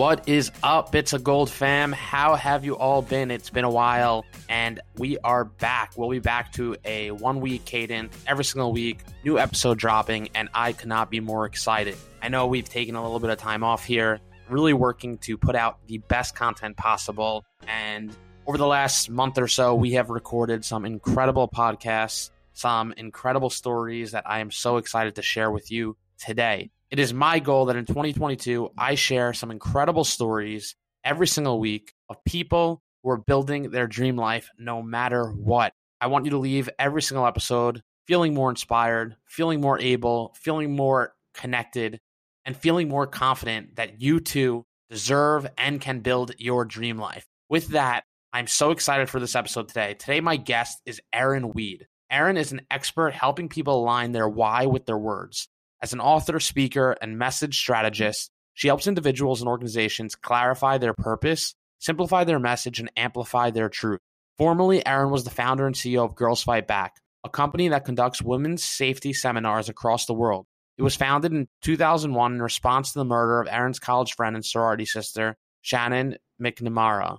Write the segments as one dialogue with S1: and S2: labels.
S1: What is up, Bits of Gold fam? How have you all been? It's been a while, and we are back. We'll be back to a one week cadence every single week, new episode dropping, and I cannot be more excited. I know we've taken a little bit of time off here, really working to put out the best content possible. And over the last month or so, we have recorded some incredible podcasts, some incredible stories that I am so excited to share with you today. It is my goal that in 2022, I share some incredible stories every single week of people who are building their dream life no matter what. I want you to leave every single episode feeling more inspired, feeling more able, feeling more connected, and feeling more confident that you too deserve and can build your dream life. With that, I'm so excited for this episode today. Today, my guest is Erin Weed. Aaron is an expert helping people align their why with their words. As an author, speaker, and message strategist, she helps individuals and organizations clarify their purpose, simplify their message, and amplify their truth. Formerly, Erin was the founder and CEO of Girls Fight Back, a company that conducts women's safety seminars across the world. It was founded in 2001 in response to the murder of Erin's college friend and sorority sister, Shannon McNamara.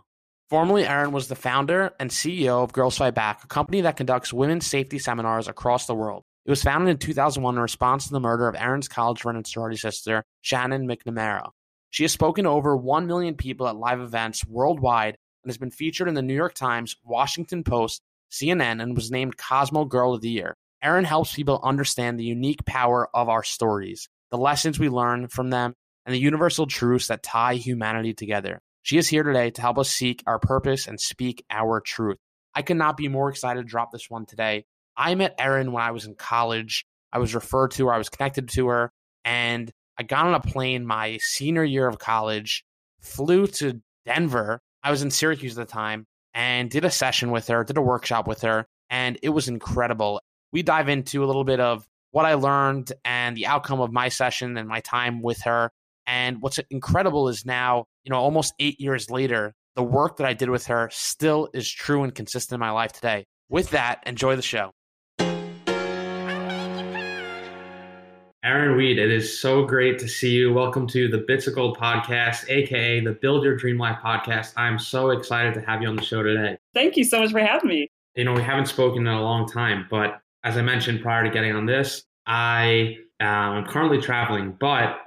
S1: Formerly, Erin was the founder and CEO of Girls Fight Back, a company that conducts women's safety seminars across the world. It was founded in 2001 in response to the murder of Erin's college friend and sorority sister, Shannon McNamara. She has spoken to over 1 million people at live events worldwide and has been featured in the New York Times, Washington Post, CNN, and was named Cosmo Girl of the Year. Erin helps people understand the unique power of our stories, the lessons we learn from them, and the universal truths that tie humanity together. She is here today to help us seek our purpose and speak our truth. I could not be more excited to drop this one today. I met Erin when I was in college. I was referred to her, I was connected to her, and I got on a plane my senior year of college, flew to Denver. I was in Syracuse at the time and did a session with her, did a workshop with her, and it was incredible. We dive into a little bit of what I learned and the outcome of my session and my time with her. And what's incredible is now, you know, almost eight years later, the work that I did with her still is true and consistent in my life today. With that, enjoy the show. Erin Weed, it is so great to see you. Welcome to the Bits of Gold podcast, aka the Build Your Dream Life podcast. I'm so excited to have you on the show today.
S2: Thank you so much for having me.
S1: You know, we haven't spoken in a long time, but as I mentioned prior to getting on this, I um, am currently traveling, but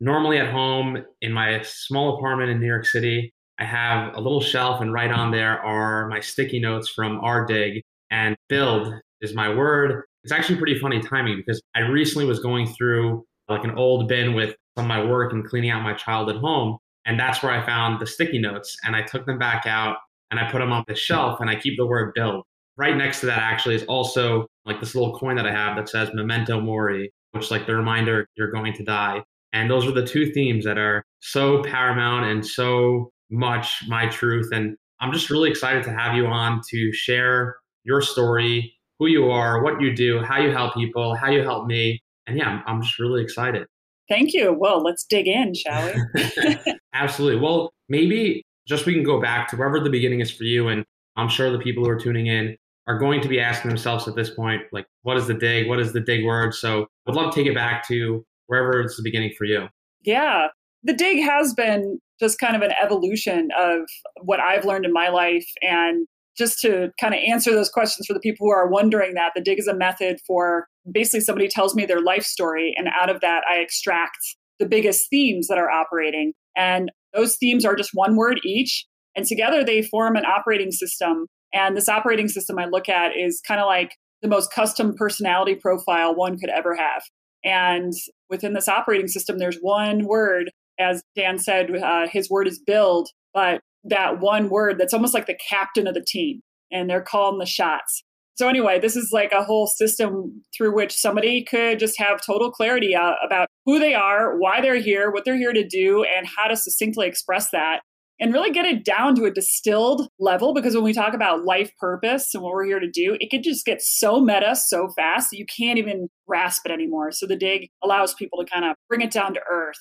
S1: normally at home in my small apartment in New York City, I have a little shelf, and right on there are my sticky notes from our dig. And build is my word. It's actually pretty funny timing because I recently was going through like an old bin with some of my work and cleaning out my childhood home. And that's where I found the sticky notes. And I took them back out and I put them on the shelf and I keep the word build. Right next to that actually is also like this little coin that I have that says memento mori, which is like the reminder you're going to die. And those are the two themes that are so paramount and so much my truth. And I'm just really excited to have you on to share your story, who you are, what you do, how you help people, how you help me. And yeah, I'm, I'm just really excited.
S2: Thank you. Well, let's dig in, shall we?
S1: Absolutely. Well, maybe just we can go back to wherever the beginning is for you. And I'm sure the people who are tuning in are going to be asking themselves at this point, like, what is the dig? What is the dig word? So I'd love to take it back to wherever it's the beginning for you.
S2: Yeah. The dig has been just kind of an evolution of what I've learned in my life and just to kind of answer those questions for the people who are wondering that the dig is a method for basically somebody tells me their life story and out of that i extract the biggest themes that are operating and those themes are just one word each and together they form an operating system and this operating system i look at is kind of like the most custom personality profile one could ever have. And within this operating system, there's one word, as Dan said, uh, his word is build, but that one word that's almost like the captain of the team, and they're calling the shots. So, anyway, this is like a whole system through which somebody could just have total clarity uh, about who they are, why they're here, what they're here to do, and how to succinctly express that and really get it down to a distilled level because when we talk about life purpose and what we're here to do, it could just get so meta so fast that you can't even grasp it anymore. So the dig allows people to kind of bring it down to earth.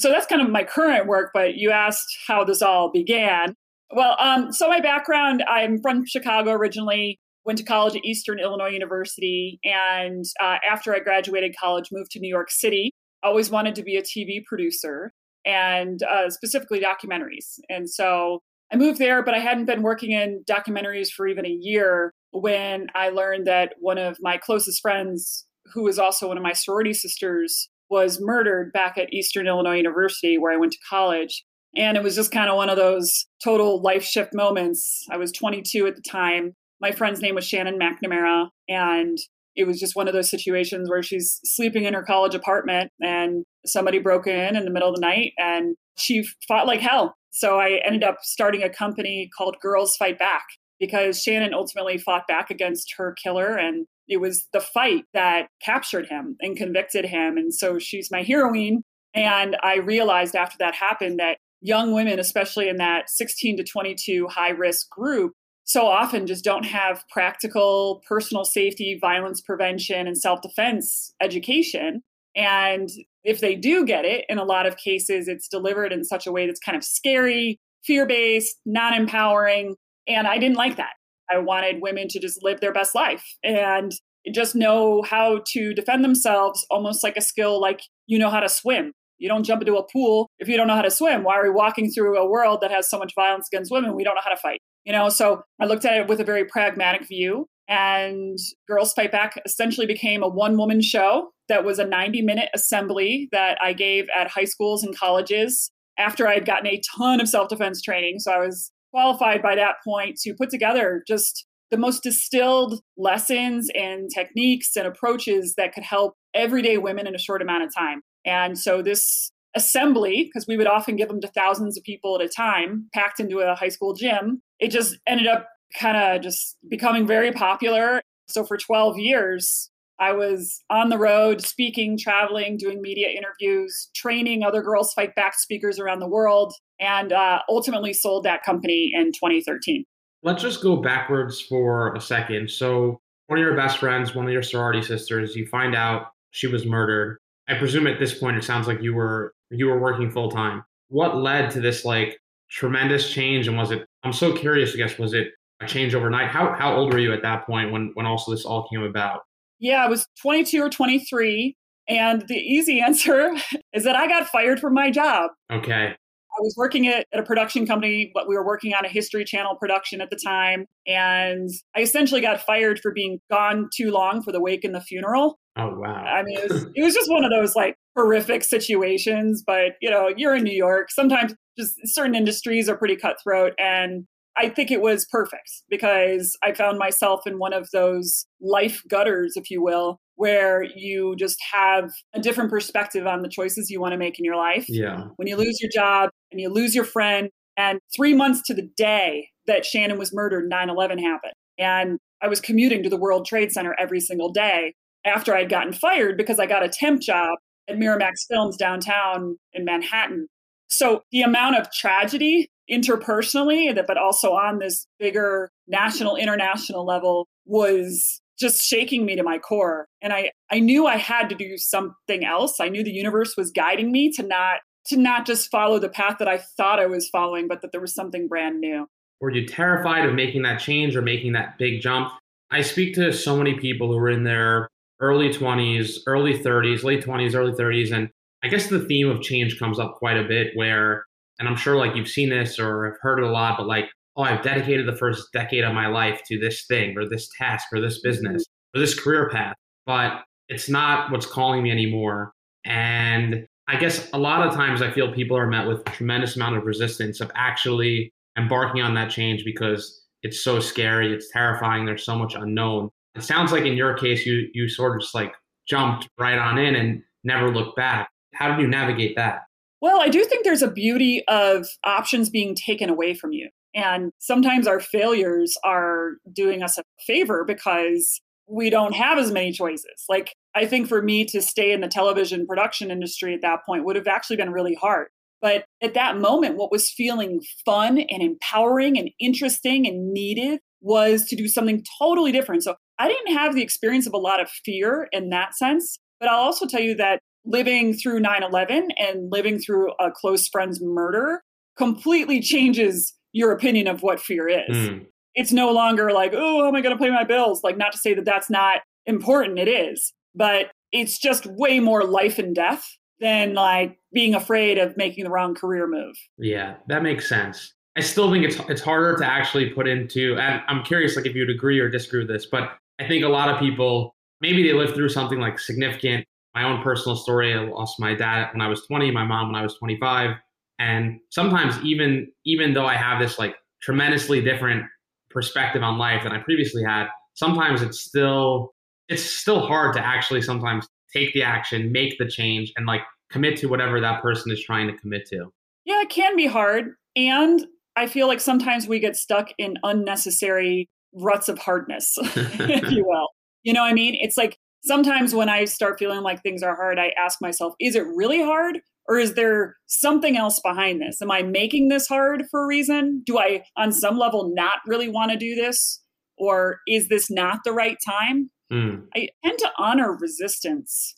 S2: So that's kind of my current work, but you asked how this all began. Well, um, so my background, I'm from Chicago originally, went to college at Eastern Illinois University, and uh, after I graduated college, moved to New York City. Always wanted to be a TV producer and uh, specifically documentaries. And so I moved there, but I hadn't been working in documentaries for even a year when I learned that one of my closest friends, who was also one of my sorority sisters, was murdered back at Eastern Illinois University, where I went to college. And it was just kind of one of those total life shift moments. I was 22 at the time. My friend's name was Shannon McNamara, and it was just one of those situations where she's sleeping in her college apartment and somebody broke in in the middle of the night and she fought like hell. So I ended up starting a company called Girls Fight Back because Shannon ultimately fought back against her killer and it was the fight that captured him and convicted him and so she's my heroine and I realized after that happened that young women especially in that 16 to 22 high risk group so often just don't have practical personal safety, violence prevention, and self defense education. And if they do get it, in a lot of cases, it's delivered in such a way that's kind of scary, fear based, not empowering. And I didn't like that. I wanted women to just live their best life and just know how to defend themselves, almost like a skill like you know how to swim. You don't jump into a pool if you don't know how to swim. Why are we walking through a world that has so much violence against women? We don't know how to fight. You know, so I looked at it with a very pragmatic view. And Girls Fight Back essentially became a one woman show that was a 90 minute assembly that I gave at high schools and colleges after I had gotten a ton of self defense training. So I was qualified by that point to put together just the most distilled lessons and techniques and approaches that could help everyday women in a short amount of time. And so this assembly, because we would often give them to thousands of people at a time, packed into a high school gym, it just ended up kind of just becoming very popular. So for 12 years, I was on the road speaking, traveling, doing media interviews, training other girls fight back speakers around the world, and uh, ultimately sold that company in 2013.
S1: Let's just go backwards for a second. So, one of your best friends, one of your sorority sisters, you find out she was murdered. I presume at this point it sounds like you were you were working full time. What led to this like tremendous change and was it I'm so curious I guess was it a change overnight? How how old were you at that point when when also this all came about?
S2: Yeah, I was 22 or 23 and the easy answer is that I got fired from my job.
S1: Okay.
S2: I was working at, at a production company, but we were working on a History Channel production at the time. And I essentially got fired for being gone too long for the wake and the funeral.
S1: Oh, wow.
S2: I mean, it was, it was just one of those like horrific situations. But, you know, you're in New York. Sometimes just certain industries are pretty cutthroat. And I think it was perfect because I found myself in one of those life gutters, if you will, where you just have a different perspective on the choices you want to make in your life.
S1: Yeah.
S2: When you lose your job and you lose your friend, and three months to the day that Shannon was murdered, 9 11 happened. And I was commuting to the World Trade Center every single day after I'd gotten fired because I got a temp job at Miramax Films downtown in Manhattan. So the amount of tragedy interpersonally, but also on this bigger national, international level was just shaking me to my core. And I, I knew I had to do something else. I knew the universe was guiding me to not to not just follow the path that I thought I was following, but that there was something brand new.
S1: Were you terrified of making that change or making that big jump? I speak to so many people who are in their early 20s, early 30s, late 20s, early 30s, and I guess the theme of change comes up quite a bit where, and I'm sure like you've seen this or have heard it a lot, but like oh, I've dedicated the first decade of my life to this thing or this task or this mm-hmm. business or this career path, but it's not what's calling me anymore. And I guess a lot of times I feel people are met with tremendous amount of resistance of actually embarking on that change because it's so scary, it's terrifying, there's so much unknown. It sounds like in your case, you you sort of just like jumped right on in and never looked back. How did you navigate that?
S2: Well, I do think there's a beauty of options being taken away from you. And sometimes our failures are doing us a favor because we don't have as many choices. Like, I think for me to stay in the television production industry at that point would have actually been really hard. But at that moment, what was feeling fun and empowering and interesting and needed was to do something totally different. So I didn't have the experience of a lot of fear in that sense. But I'll also tell you that living through 9 11 and living through a close friend's murder completely changes your opinion of what fear is. Mm. It's no longer like, oh, how am I going to pay my bills? Like, not to say that that's not important, it is, but it's just way more life and death than like being afraid of making the wrong career move.
S1: Yeah, that makes sense. I still think it's it's harder to actually put into and I'm curious like if you'd agree or disagree with this, but I think a lot of people maybe they live through something like significant. My own personal story, I lost my dad when I was 20, my mom when I was 25. And sometimes even even though I have this like tremendously different perspective on life than I previously had, sometimes it's still it's still hard to actually sometimes take the action, make the change, and like commit to whatever that person is trying to commit to.
S2: Yeah, it can be hard. And I feel like sometimes we get stuck in unnecessary ruts of hardness, if you will. You know what I mean? It's like sometimes when I start feeling like things are hard, I ask myself, is it really hard? Or is there something else behind this? Am I making this hard for a reason? Do I, on some level, not really want to do this? Or is this not the right time? Mm. I tend to honor resistance,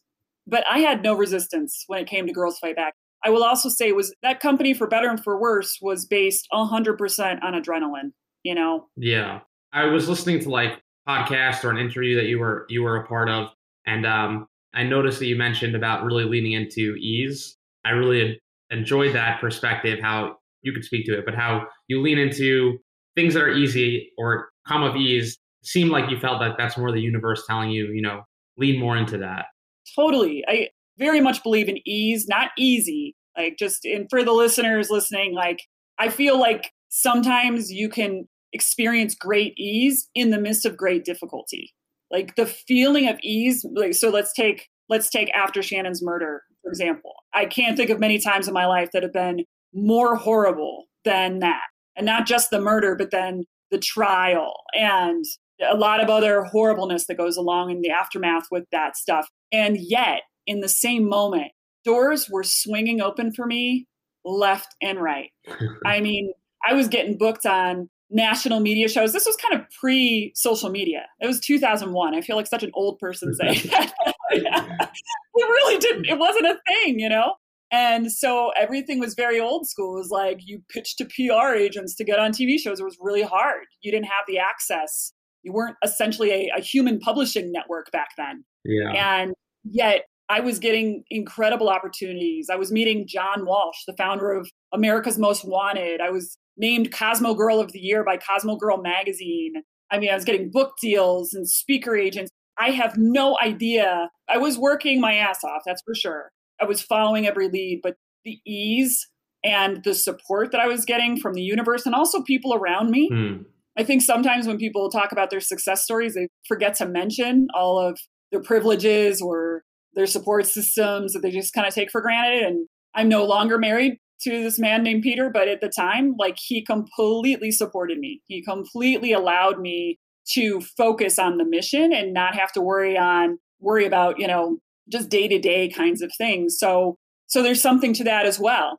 S2: but I had no resistance when it came to Girls Fight Back. I will also say was that company for better and for worse was based 100% on adrenaline, you know.
S1: Yeah. I was listening to like podcast or an interview that you were you were a part of and um I noticed that you mentioned about really leaning into ease. I really enjoyed that perspective how you could speak to it, but how you lean into things that are easy or come of ease seemed like you felt that that's more the universe telling you, you know, lean more into that.
S2: Totally. I very much believe in ease, not easy. Like just and for the listeners listening, like I feel like sometimes you can experience great ease in the midst of great difficulty. Like the feeling of ease, like so let's take let's take after Shannon's murder, for example. I can't think of many times in my life that have been more horrible than that. And not just the murder, but then the trial and a lot of other horribleness that goes along in the aftermath with that stuff. And yet, in the same moment, doors were swinging open for me left and right. I mean, I was getting booked on national media shows. This was kind of pre social media. It was 2001. I feel like such an old person saying that. it really didn't, it wasn't a thing, you know? And so everything was very old school. It was like you pitched to PR agents to get on TV shows. It was really hard. You didn't have the access you weren't essentially a, a human publishing network back then.
S1: Yeah.
S2: And yet I was getting incredible opportunities. I was meeting John Walsh, the founder of America's Most Wanted. I was named Cosmo Girl of the Year by Cosmo Girl magazine. I mean, I was getting book deals and speaker agents. I have no idea. I was working my ass off, that's for sure. I was following every lead, but the ease and the support that I was getting from the universe and also people around me hmm. I think sometimes when people talk about their success stories, they forget to mention all of their privileges or their support systems that they just kind of take for granted. And I'm no longer married to this man named Peter, but at the time, like he completely supported me. He completely allowed me to focus on the mission and not have to worry on worry about, you know, just day-to-day kinds of things. So so there's something to that as well.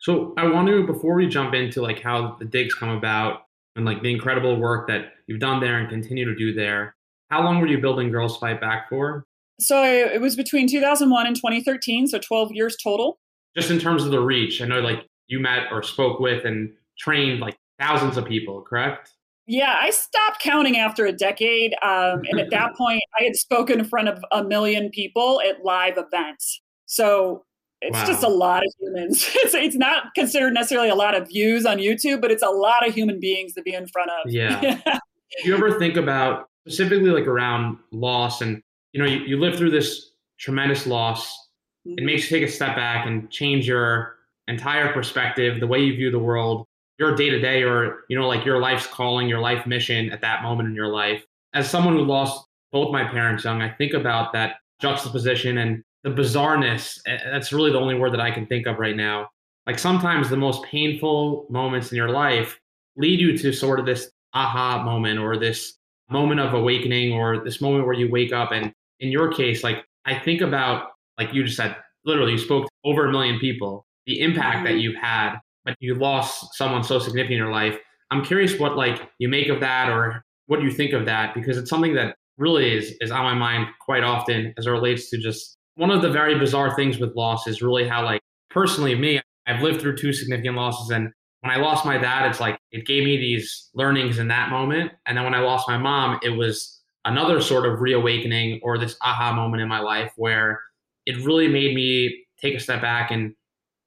S1: So I want to before we jump into like how the digs come about, and like the incredible work that you've done there and continue to do there. How long were you building Girls Fight Back for?
S2: So it was between 2001 and 2013, so 12 years total.
S1: Just in terms of the reach, I know like you met or spoke with and trained like thousands of people, correct?
S2: Yeah, I stopped counting after a decade. Um, and at that point, I had spoken in front of a million people at live events. So it's wow. just a lot of humans. It's it's not considered necessarily a lot of views on YouTube, but it's a lot of human beings to be in front of.
S1: Yeah. Do you ever think about specifically like around loss and you know you, you live through this tremendous loss. Mm-hmm. It makes you take a step back and change your entire perspective, the way you view the world, your day to day, or you know like your life's calling, your life mission at that moment in your life. As someone who lost both my parents young, I think about that juxtaposition and the bizarreness. That's really the only word that I can think of right now. Like sometimes the most painful moments in your life lead you to sort of this aha moment or this moment of awakening or this moment where you wake up. And in your case, like I think about, like you just said, literally you spoke to over a million people, the impact that mm-hmm. you've had, but you lost someone so significant in your life. I'm curious what like you make of that or what you think of that because it's something that really is is on my mind quite often as it relates to just one of the very bizarre things with loss is really how like personally me I've lived through two significant losses and when I lost my dad it's like it gave me these learnings in that moment and then when I lost my mom it was another sort of reawakening or this aha moment in my life where it really made me take a step back and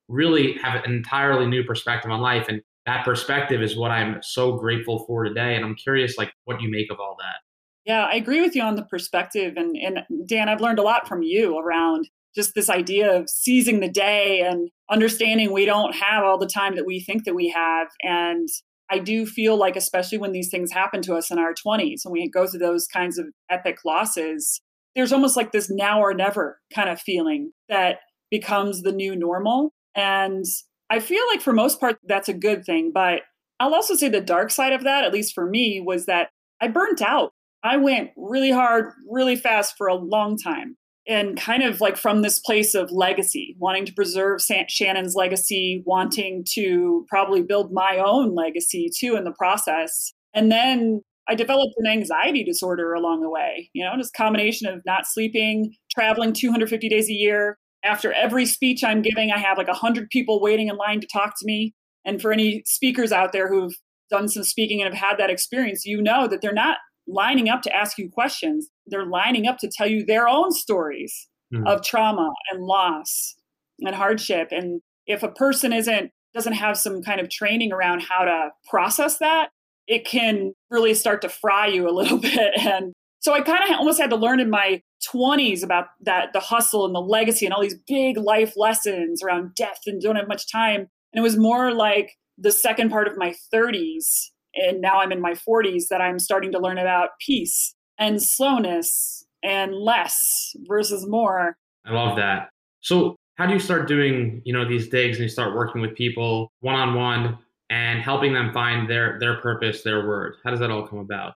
S1: really have an entirely new perspective on life and that perspective is what I'm so grateful for today and I'm curious like what you make of all that
S2: yeah, I agree with you on the perspective. And, and Dan, I've learned a lot from you around just this idea of seizing the day and understanding we don't have all the time that we think that we have. And I do feel like, especially when these things happen to us in our 20s, when we go through those kinds of epic losses, there's almost like this now or never kind of feeling that becomes the new normal. And I feel like for most part, that's a good thing. But I'll also say the dark side of that, at least for me, was that I burnt out I went really hard, really fast for a long time. And kind of like from this place of legacy, wanting to preserve Shannon's legacy, wanting to probably build my own legacy too in the process. And then I developed an anxiety disorder along the way, you know, just combination of not sleeping, traveling 250 days a year. After every speech I'm giving, I have like 100 people waiting in line to talk to me. And for any speakers out there who've done some speaking and have had that experience, you know that they're not lining up to ask you questions. They're lining up to tell you their own stories mm. of trauma and loss and hardship. And if a person isn't doesn't have some kind of training around how to process that, it can really start to fry you a little bit. And so I kind of almost had to learn in my 20s about that the hustle and the legacy and all these big life lessons around death and don't have much time. And it was more like the second part of my 30s and now I'm in my 40s that I'm starting to learn about peace and slowness and less versus more.
S1: I love that. So, how do you start doing, you know, these digs and you start working with people one on one and helping them find their their purpose, their word? How does that all come about?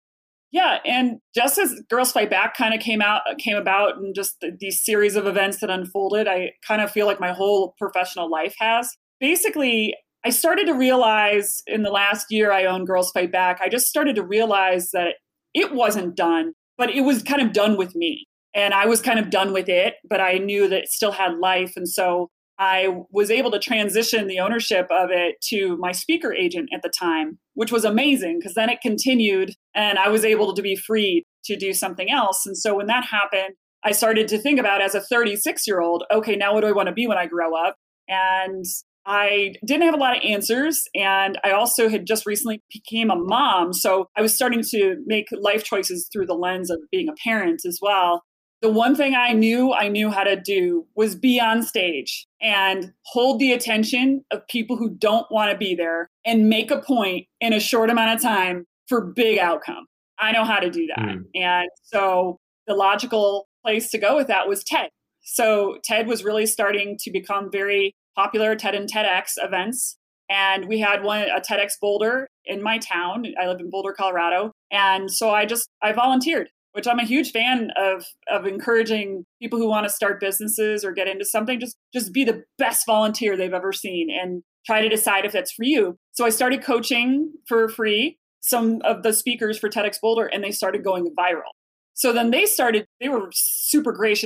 S2: Yeah, and just as Girls Fight Back kind of came out came about and just the, these series of events that unfolded, I kind of feel like my whole professional life has. Basically, I started to realize in the last year I owned Girls Fight Back, I just started to realize that it wasn't done, but it was kind of done with me. And I was kind of done with it, but I knew that it still had life. And so I was able to transition the ownership of it to my speaker agent at the time, which was amazing because then it continued and I was able to be free to do something else. And so when that happened, I started to think about as a 36 year old, okay, now what do I want to be when I grow up? And I didn't have a lot of answers. And I also had just recently became a mom. So I was starting to make life choices through the lens of being a parent as well. The one thing I knew I knew how to do was be on stage and hold the attention of people who don't want to be there and make a point in a short amount of time for big outcome. I know how to do that. Mm. And so the logical place to go with that was TED. So TED was really starting to become very popular TED and TEDx events. And we had one, a TEDx Boulder in my town. I live in Boulder, Colorado. And so I just, I volunteered, which I'm a huge fan of, of encouraging people who want to start businesses or get into something, just, just be the best volunteer they've ever seen and try to decide if that's for you. So I started coaching for free some of the speakers for TEDx Boulder and they started going viral. So then they started, they were super gracious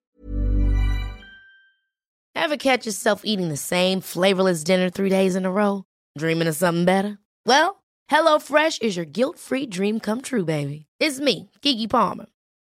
S3: Ever catch yourself eating the same flavorless dinner three days in a row? Dreaming of something better? Well, HelloFresh is your guilt free dream come true, baby. It's me, Keke Palmer.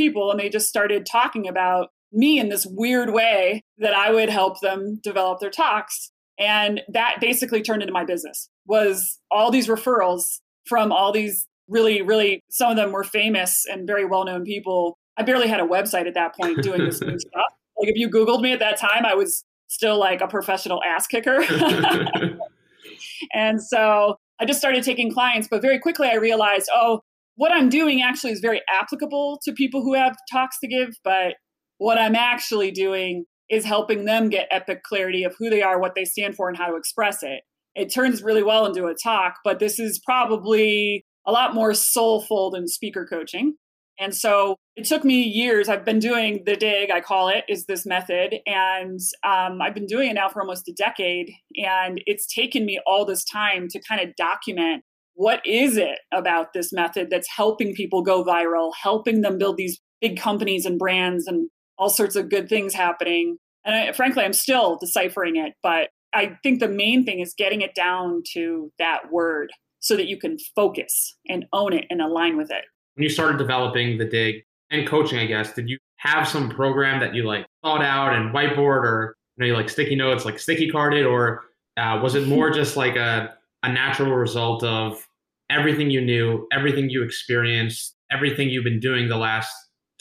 S2: people and they just started talking about me in this weird way that I would help them develop their talks. And that basically turned into my business was all these referrals from all these really really some of them were famous and very well-known people. I barely had a website at that point doing this new stuff. Like if you googled me at that time i was still like a professional ass kicker. And so i just started taking clients but very quickly i realized oh what i'm doing actually is very applicable to people who have talks to give but what i'm actually doing is helping them get epic clarity of who they are, what they stand for, and how to express it. It turns really well into a talk, but this is probably a lot more soulful than speaker coaching. And so it took me years. I've been doing the dig, I call it, is this method. And um, I've been doing it now for almost a decade. And it's taken me all this time to kind of document what is it about this method that's helping people go viral, helping them build these big companies and brands and all sorts of good things happening. And I, frankly, I'm still deciphering it, but I think the main thing is getting it down to that word so that you can focus and own it and align with it.
S1: When you started developing the dig and coaching, I guess, did you have some program that you like thought out and whiteboard or you know, you like sticky notes, like sticky carded, or uh, was it more just like a, a natural result of everything you knew, everything you experienced, everything you've been doing the last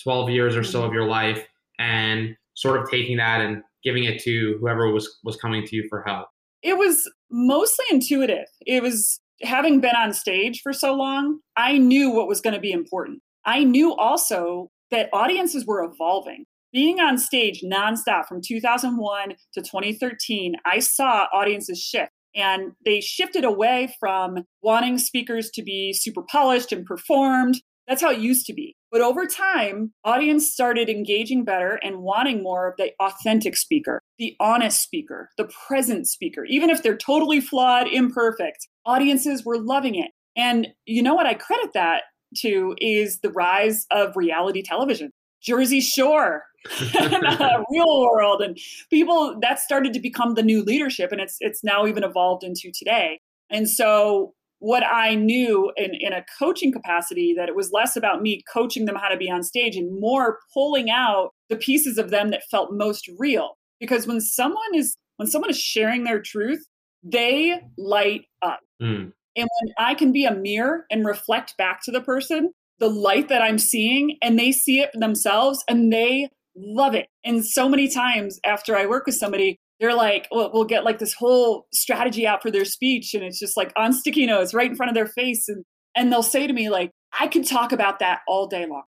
S1: 12 years or so mm-hmm. of your life and sort of taking that and giving it to whoever was was coming to you for help?
S2: It was mostly intuitive. It was having been on stage for so long, I knew what was going to be important. I knew also that audiences were evolving. Being on stage nonstop from 2001 to 2013, I saw audiences shift. And they shifted away from wanting speakers to be super polished and performed that's how it used to be. But over time, audience started engaging better and wanting more of the authentic speaker, the honest speaker, the present speaker. Even if they're totally flawed, imperfect, audiences were loving it. And you know what I credit that to is the rise of reality television. Jersey Shore, uh, real world, and people that started to become the new leadership, and it's it's now even evolved into today. And so what I knew in, in a coaching capacity that it was less about me coaching them how to be on stage and more pulling out the pieces of them that felt most real. Because when someone is when someone is sharing their truth, they light up. Mm. And when I can be a mirror and reflect back to the person the light that I'm seeing, and they see it themselves and they love it. And so many times after I work with somebody, they're like, well, we'll get like this whole strategy out for their speech, and it's just like on sticky notes right in front of their face, and and they'll say to me like, I could talk about that all day long,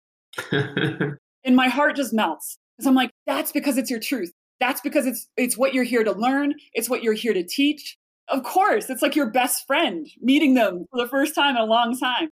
S2: and my heart just melts because I'm like, that's because it's your truth. That's because it's it's what you're here to learn. It's what you're here to teach. Of course, it's like your best friend meeting them for the first time in a long time.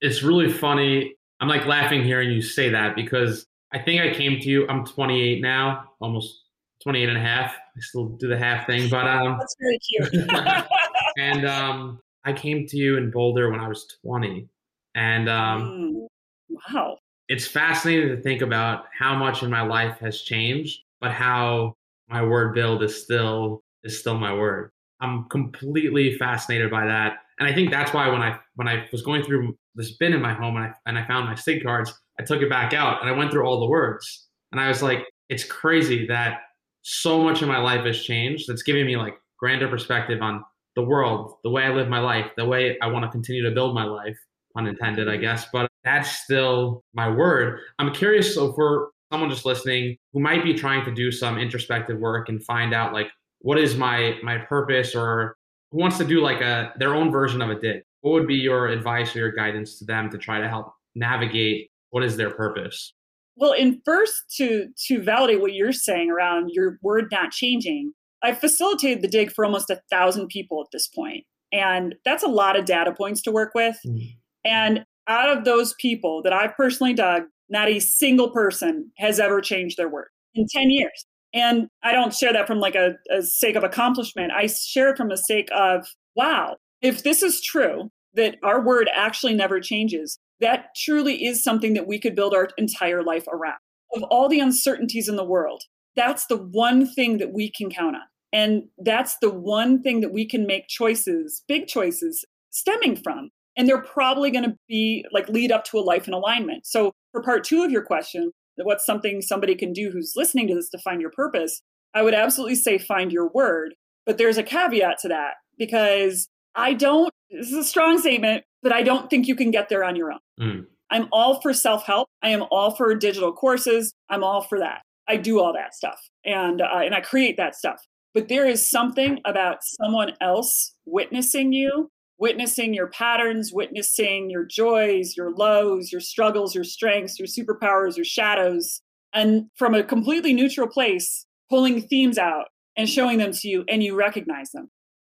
S1: It's really funny. I'm like laughing hearing you say that because I think I came to you. I'm 28 now, almost 28 and a half. I still do the half thing, but um,
S2: that's very cute.
S1: and um, I came to you in Boulder when I was 20, and um,
S2: mm, wow,
S1: it's fascinating to think about how much in my life has changed, but how my word build is still is still my word. I'm completely fascinated by that, and I think that's why when I when I was going through this bin in my home and I and I found my SIG cards, I took it back out and I went through all the words, and I was like, it's crazy that so much in my life has changed that's giving me like grander perspective on the world, the way I live my life, the way I want to continue to build my life, unintended, I guess. But that's still my word. I'm curious so for someone just listening who might be trying to do some introspective work and find out like what is my my purpose or who wants to do like a their own version of a dig. What would be your advice or your guidance to them to try to help navigate what is their purpose?
S2: Well, in first to to validate what you're saying around your word not changing, I've facilitated the dig for almost a thousand people at this point, and that's a lot of data points to work with. Mm. And out of those people that I've personally dug, not a single person has ever changed their word in 10 years. And I don't share that from like a, a sake of accomplishment. I share it from a sake of, wow, if this is true, that our word actually never changes, that truly is something that we could build our entire life around. Of all the uncertainties in the world, that's the one thing that we can count on. And that's the one thing that we can make choices, big choices, stemming from. And they're probably going to be like lead up to a life in alignment. So, for part two of your question, what's something somebody can do who's listening to this to find your purpose? I would absolutely say find your word. But there's a caveat to that because I don't, this is a strong statement, but I don't think you can get there on your own. Mm. I'm all for self help. I am all for digital courses. I'm all for that. I do all that stuff and uh, and I create that stuff. But there is something about someone else witnessing you, witnessing your patterns, witnessing your joys, your lows, your struggles, your strengths, your superpowers, your shadows, and from a completely neutral place, pulling themes out and showing them to you, and you recognize them.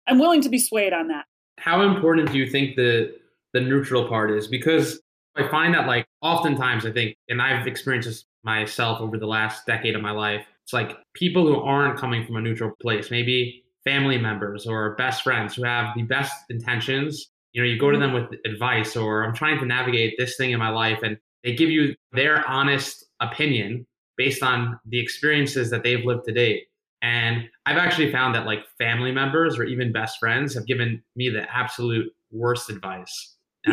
S2: I'm willing to be swayed on that.
S1: How important do you think the the neutral part is? Because I find that like oftentimes I think, and I've experienced this myself over the last decade of my life. It's like people who aren't coming from a neutral place, maybe family members or best friends who have the best intentions. You know, you go to mm-hmm. them with advice or I'm trying to navigate this thing in my life and they give you their honest opinion based on the experiences that they've lived to date. And I've actually found that like family members or even best friends have given me the absolute worst advice.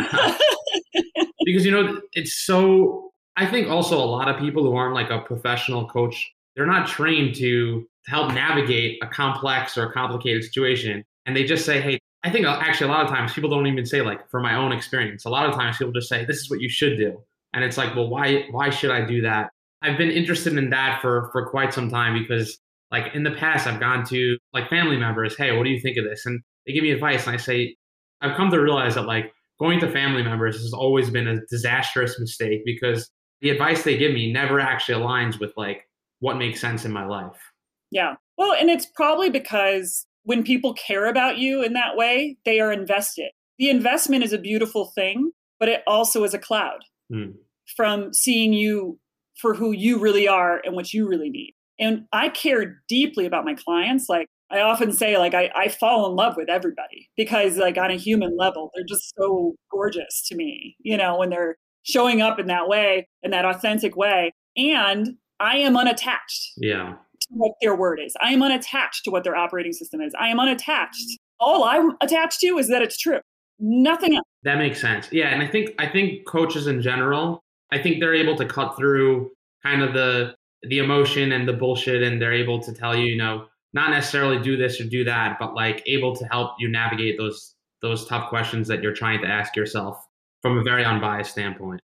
S1: because you know it's so I think also a lot of people who aren't like a professional coach, they're not trained to help navigate a complex or complicated situation. And they just say, hey, I think uh, actually a lot of times people don't even say like for my own experience. A lot of times people just say this is what you should do. And it's like, well, why why should I do that? I've been interested in that for for quite some time because like in the past I've gone to like family members, hey, what do you think of this? And they give me advice and I say I've come to realize that like going to family members has always been a disastrous mistake because the advice they give me never actually aligns with like what makes sense in my life.
S2: Yeah. Well, and it's probably because when people care about you in that way, they are invested. The investment is a beautiful thing, but it also is a cloud mm. from seeing you for who you really are and what you really need. And I care deeply about my clients. Like I often say, like I, I fall in love with everybody because like on a human level, they're just so gorgeous to me, you know, when they're showing up in that way, in that authentic way. And I am unattached.
S1: Yeah.
S2: What their word is. I am unattached to what their operating system is. I am unattached. All I'm attached to is that it's true. Nothing else.
S1: That makes sense. Yeah. And I think I think coaches in general, I think they're able to cut through kind of the the emotion and the bullshit and they're able to tell you, you know, not necessarily do this or do that, but like able to help you navigate those those tough questions that you're trying to ask yourself from a very unbiased standpoint.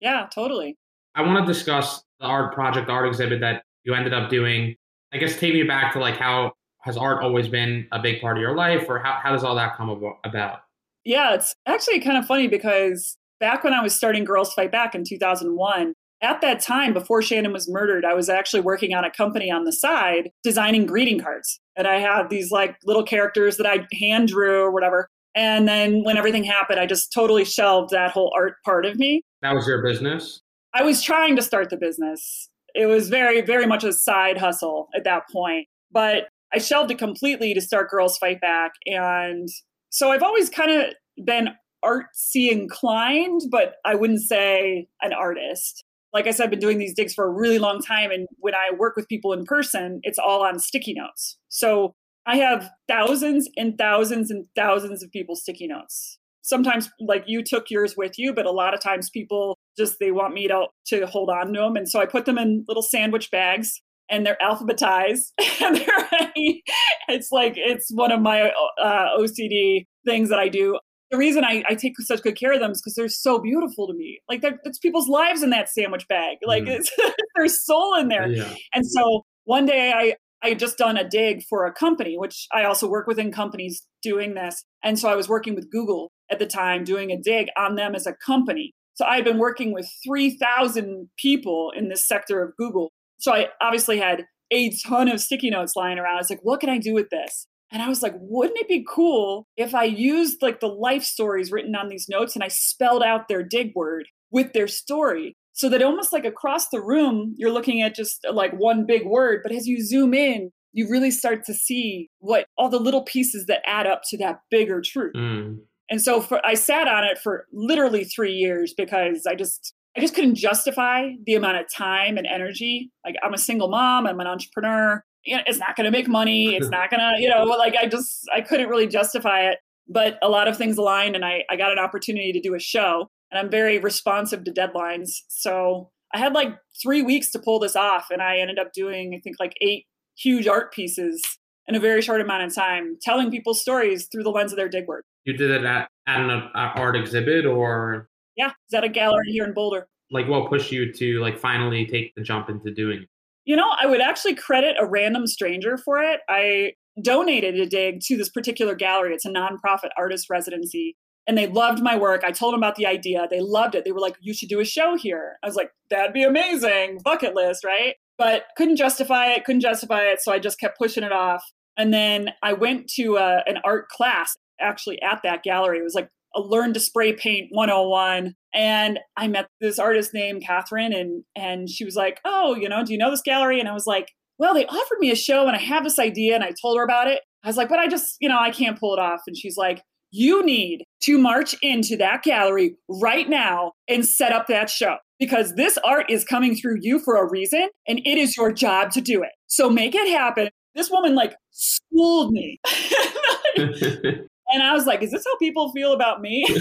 S2: Yeah, totally.
S1: I want to discuss the art project, the art exhibit that you ended up doing. I guess take me back to like how has art always been a big part of your life, or how, how does all that come about?
S2: Yeah, it's actually kind of funny because back when I was starting Girls Fight Back in 2001, at that time, before Shannon was murdered, I was actually working on a company on the side designing greeting cards. And I had these like little characters that I hand drew or whatever. And then when everything happened, I just totally shelved that whole art part of me.
S1: That was your business?
S2: I was trying to start the business. It was very, very much a side hustle at that point. But I shelved it completely to start Girls Fight Back. And so I've always kind of been artsy inclined, but I wouldn't say an artist. Like I said, I've been doing these digs for a really long time. And when I work with people in person, it's all on sticky notes. So I have thousands and thousands and thousands of people sticky notes. Sometimes like you took yours with you, but a lot of times people just they want me to to hold on to them and so I put them in little sandwich bags and they're alphabetized and they're it's like it's one of my uh, OCD things that I do. The reason I, I take such good care of them is because they're so beautiful to me. Like it's people's lives in that sandwich bag. Like mm. it's there's soul in there. Yeah. And so one day I I had just done a dig for a company, which I also work within companies doing this. And so I was working with Google at the time doing a dig on them as a company. So I had been working with 3,000 people in this sector of Google. So I obviously had a ton of sticky notes lying around. I was like, what can I do with this? And I was like, wouldn't it be cool if I used like the life stories written on these notes and I spelled out their dig word with their story? So that almost like across the room, you're looking at just like one big word, but as you zoom in, you really start to see what all the little pieces that add up to that bigger truth.
S1: Mm.
S2: And so for, I sat on it for literally three years because I just I just couldn't justify the amount of time and energy. Like I'm a single mom, I'm an entrepreneur. It's not going to make money. It's not going to, you know, like I just I couldn't really justify it. But a lot of things aligned, and I I got an opportunity to do a show, and I'm very responsive to deadlines. So I had like three weeks to pull this off, and I ended up doing I think like eight huge art pieces in a very short amount of time, telling people stories through the lens of their dig work.
S1: You did it at, at an uh, art exhibit or
S2: Yeah, is at a gallery here in Boulder.
S1: like what pushed you to like finally take the jump into doing it?
S2: You know, I would actually credit a random stranger for it. I donated a dig to this particular gallery. It's a nonprofit artist residency. And they loved my work. I told them about the idea. They loved it. They were like, you should do a show here. I was like, that'd be amazing. Bucket list, right? But couldn't justify it, couldn't justify it. So I just kept pushing it off. And then I went to a, an art class actually at that gallery. It was like a learn to spray paint 101 and i met this artist named catherine and and she was like oh you know do you know this gallery? And i was like well they offered me a show and i have this idea and i told her about it. I was like but i just you know i can't pull it off. And she's like you need to march into that gallery right now and set up that show because this art is coming through you for a reason and it is your job to do it. So make it happen. This woman like schooled me And I was like, is this how people feel about me?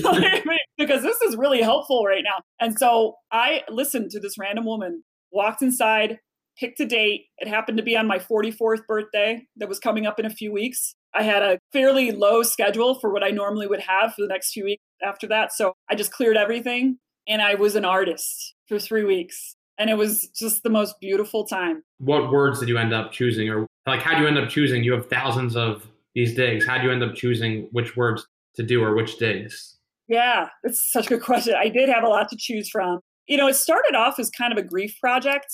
S2: because this is really helpful right now. And so I listened to this random woman, walked inside, picked a date. It happened to be on my 44th birthday that was coming up in a few weeks. I had a fairly low schedule for what I normally would have for the next few weeks after that. So I just cleared everything and I was an artist for three weeks. And it was just the most beautiful time.
S1: what words did you end up choosing or like how do you end up choosing? You have thousands of these digs. How do you end up choosing which words to do or which digs?
S2: Yeah, it's such a good question. I did have a lot to choose from. You know, it started off as kind of a grief project,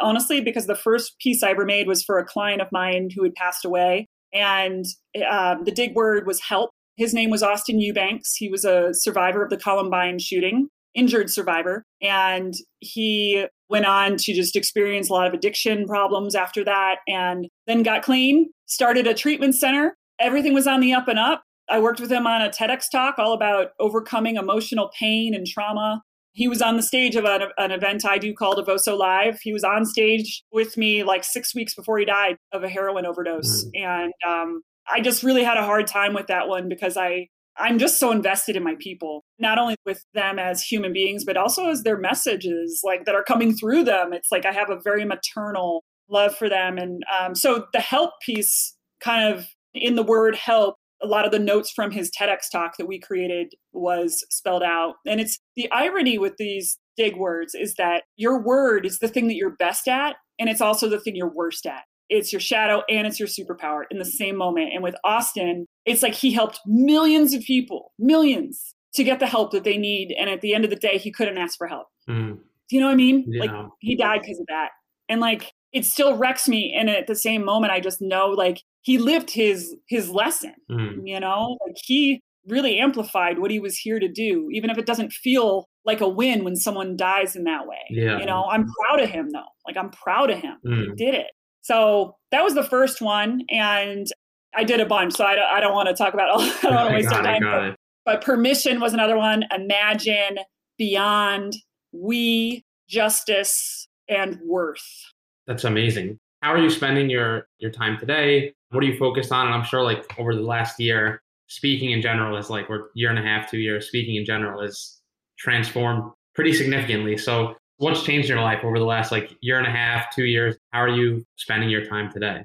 S2: honestly, because the first piece I ever made was for a client of mine who had passed away. And um, the dig word was help. His name was Austin Eubanks. He was a survivor of the Columbine shooting, injured survivor. And he went on to just experience a lot of addiction problems after that and then got clean, started a treatment center. Everything was on the up and up. I worked with him on a TEDx talk all about overcoming emotional pain and trauma. He was on the stage of an, an event I do called Evoso Live. He was on stage with me like six weeks before he died of a heroin overdose. And um, I just really had a hard time with that one because I I'm just so invested in my people, not only with them as human beings, but also as their messages like that are coming through them. It's like I have a very maternal love for them. And um, so the help piece kind of in the word help, a lot of the notes from his TEDx talk that we created was spelled out. And it's the irony with these dig words is that your word is the thing that you're best at, and it's also the thing you're worst at it's your shadow and it's your superpower in the same moment. And with Austin, it's like he helped millions of people, millions, to get the help that they need. And at the end of the day, he couldn't ask for help.
S1: Mm.
S2: Do you know what I mean?
S1: Yeah.
S2: Like he died because of that. And like it still wrecks me. And at the same moment, I just know like he lived his his lesson.
S1: Mm.
S2: You know, like he really amplified what he was here to do, even if it doesn't feel like a win when someone dies in that way.
S1: Yeah.
S2: You know, I'm proud of him though. Like I'm proud of him. He
S1: Mm.
S2: did it. So that was the first one. And I did a bunch. So I don't, I don't want to talk about all, I don't want to waste our time.
S1: it.
S2: But permission was another one. Imagine, beyond, we, justice, and worth.
S1: That's amazing. How are you spending your your time today? What are you focused on? And I'm sure like over the last year, speaking in general is like or year and a half, two years, speaking in general is transformed pretty significantly. So what's changed your life over the last like year and a half, two years? How are you spending your time today?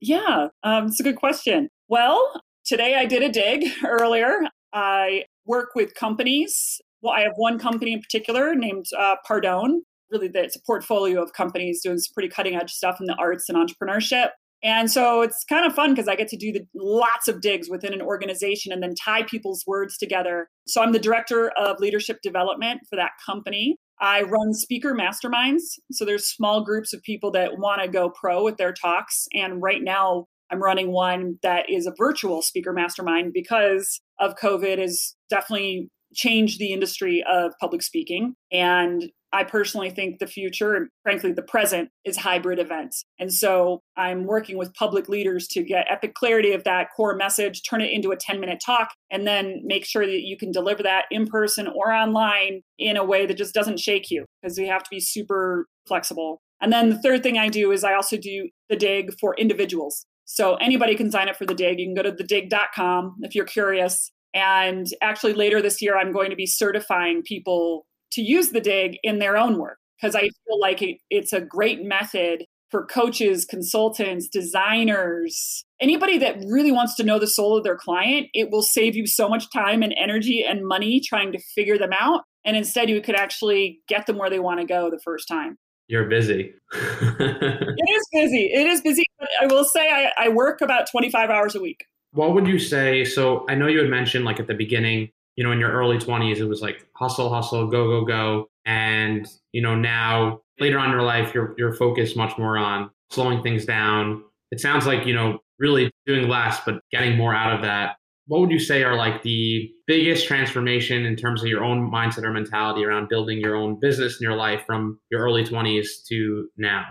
S2: Yeah, um, it's a good question. Well, today I did a dig earlier. I work with companies. Well, I have one company in particular named uh, Pardone. Really, that it's a portfolio of companies doing some pretty cutting edge stuff in the arts and entrepreneurship. And so it's kind of fun because I get to do the, lots of digs within an organization and then tie people's words together. So I'm the director of leadership development for that company. I run speaker masterminds. So there's small groups of people that want to go pro with their talks. And right now, I'm running one that is a virtual speaker mastermind because of COVID has definitely changed the industry of public speaking. And I personally think the future, and frankly, the present, is hybrid events. And so I'm working with public leaders to get epic clarity of that core message, turn it into a 10 minute talk, and then make sure that you can deliver that in person or online in a way that just doesn't shake you because we have to be super flexible. And then the third thing I do is I also do the dig for individuals. So anybody can sign up for the dig. You can go to thedig.com if you're curious. And actually, later this year, I'm going to be certifying people to use the dig in their own work because I feel like it, it's a great method for coaches, consultants, designers, anybody that really wants to know the soul of their client. It will save you so much time and energy and money trying to figure them out. And instead, you could actually get them where they want to go the first time.
S1: You're busy.
S2: it is busy. It is busy. But I will say I, I work about 25 hours a week.
S1: What would you say? So I know you had mentioned like at the beginning, you know, in your early 20s, it was like hustle, hustle, go, go, go. And, you know, now later on in your life, you're, you're focused much more on slowing things down. It sounds like, you know, really doing less, but getting more out of that. What would you say are like the biggest transformation in terms of your own mindset or mentality around building your own business in your life from your early 20s to now?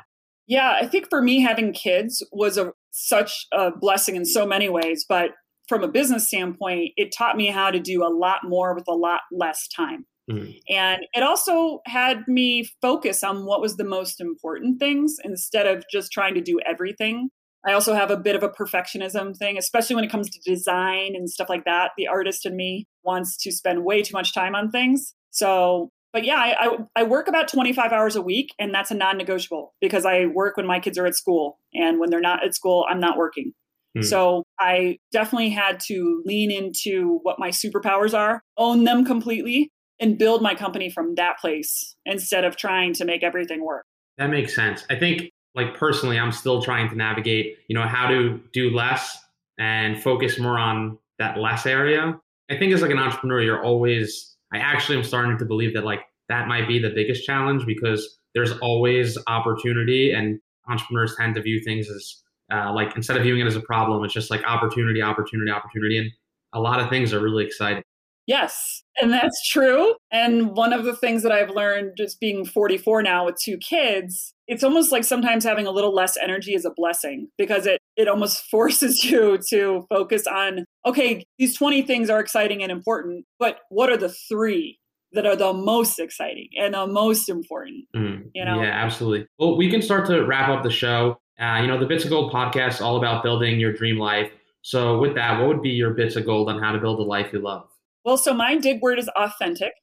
S2: Yeah, I think for me, having kids was a such a blessing in so many ways. But from a business standpoint, it taught me how to do a lot more with a lot less time. Mm-hmm. And it also had me focus on what was the most important things instead of just trying to do everything. I also have a bit of a perfectionism thing, especially when it comes to design and stuff like that. The artist in me wants to spend way too much time on things. So but yeah, I, I, I work about 25 hours a week, and that's a non-negotiable because I work when my kids are at school, and when they're not at school, I'm not working. Hmm. So I definitely had to lean into what my superpowers are, own them completely, and build my company from that place instead of trying to make everything work.
S1: That makes sense. I think, like personally, I'm still trying to navigate, you know, how to do less and focus more on that less area. I think as like an entrepreneur, you're always I actually am starting to believe that like that might be the biggest challenge because there's always opportunity and entrepreneurs tend to view things as uh, like instead of viewing it as a problem, it's just like opportunity, opportunity, opportunity. And a lot of things are really exciting.
S2: Yes, and that's true. And one of the things that I've learned just being 44 now with two kids, it's almost like sometimes having a little less energy is a blessing because it it almost forces you to focus on okay, these 20 things are exciting and important, but what are the 3 that are the most exciting and the most important?
S1: Mm, you know? Yeah, absolutely. Well, we can start to wrap up the show. Uh, you know, the Bits of Gold podcast is all about building your dream life. So, with that, what would be your bits of gold on how to build a life you love?
S2: Well, so my dig word is authentic.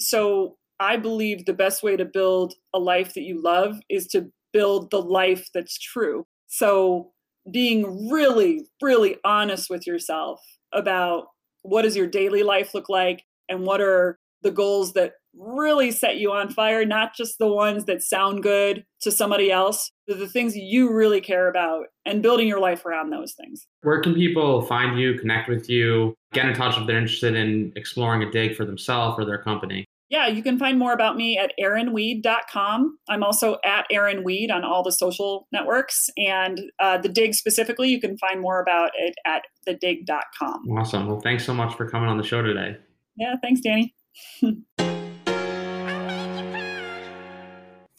S2: So I believe the best way to build a life that you love is to build the life that's true. So being really, really honest with yourself about what does your daily life look like and what are the goals that really set you on fire, not just the ones that sound good to somebody else, but the things you really care about and building your life around those things.
S1: Where can people find you, connect with you, get in touch if they're interested in exploring a dig for themselves or their company?
S2: Yeah, you can find more about me at erinweed.com. I'm also at Erin Weed on all the social networks. And uh, the dig specifically, you can find more about it at thedig.com.
S1: Awesome. Well, thanks so much for coming on the show today.
S2: Yeah, thanks, Danny.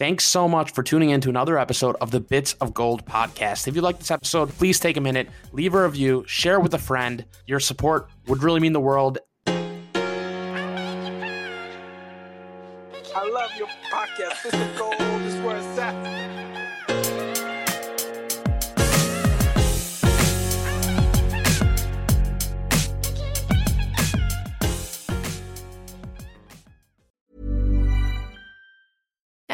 S4: Thanks so much for tuning in to another episode of the Bits of Gold podcast. If you like this episode, please take a minute, leave a review, share with a friend. Your support would really mean the world.
S5: I love your podcast. Gold is where it's at.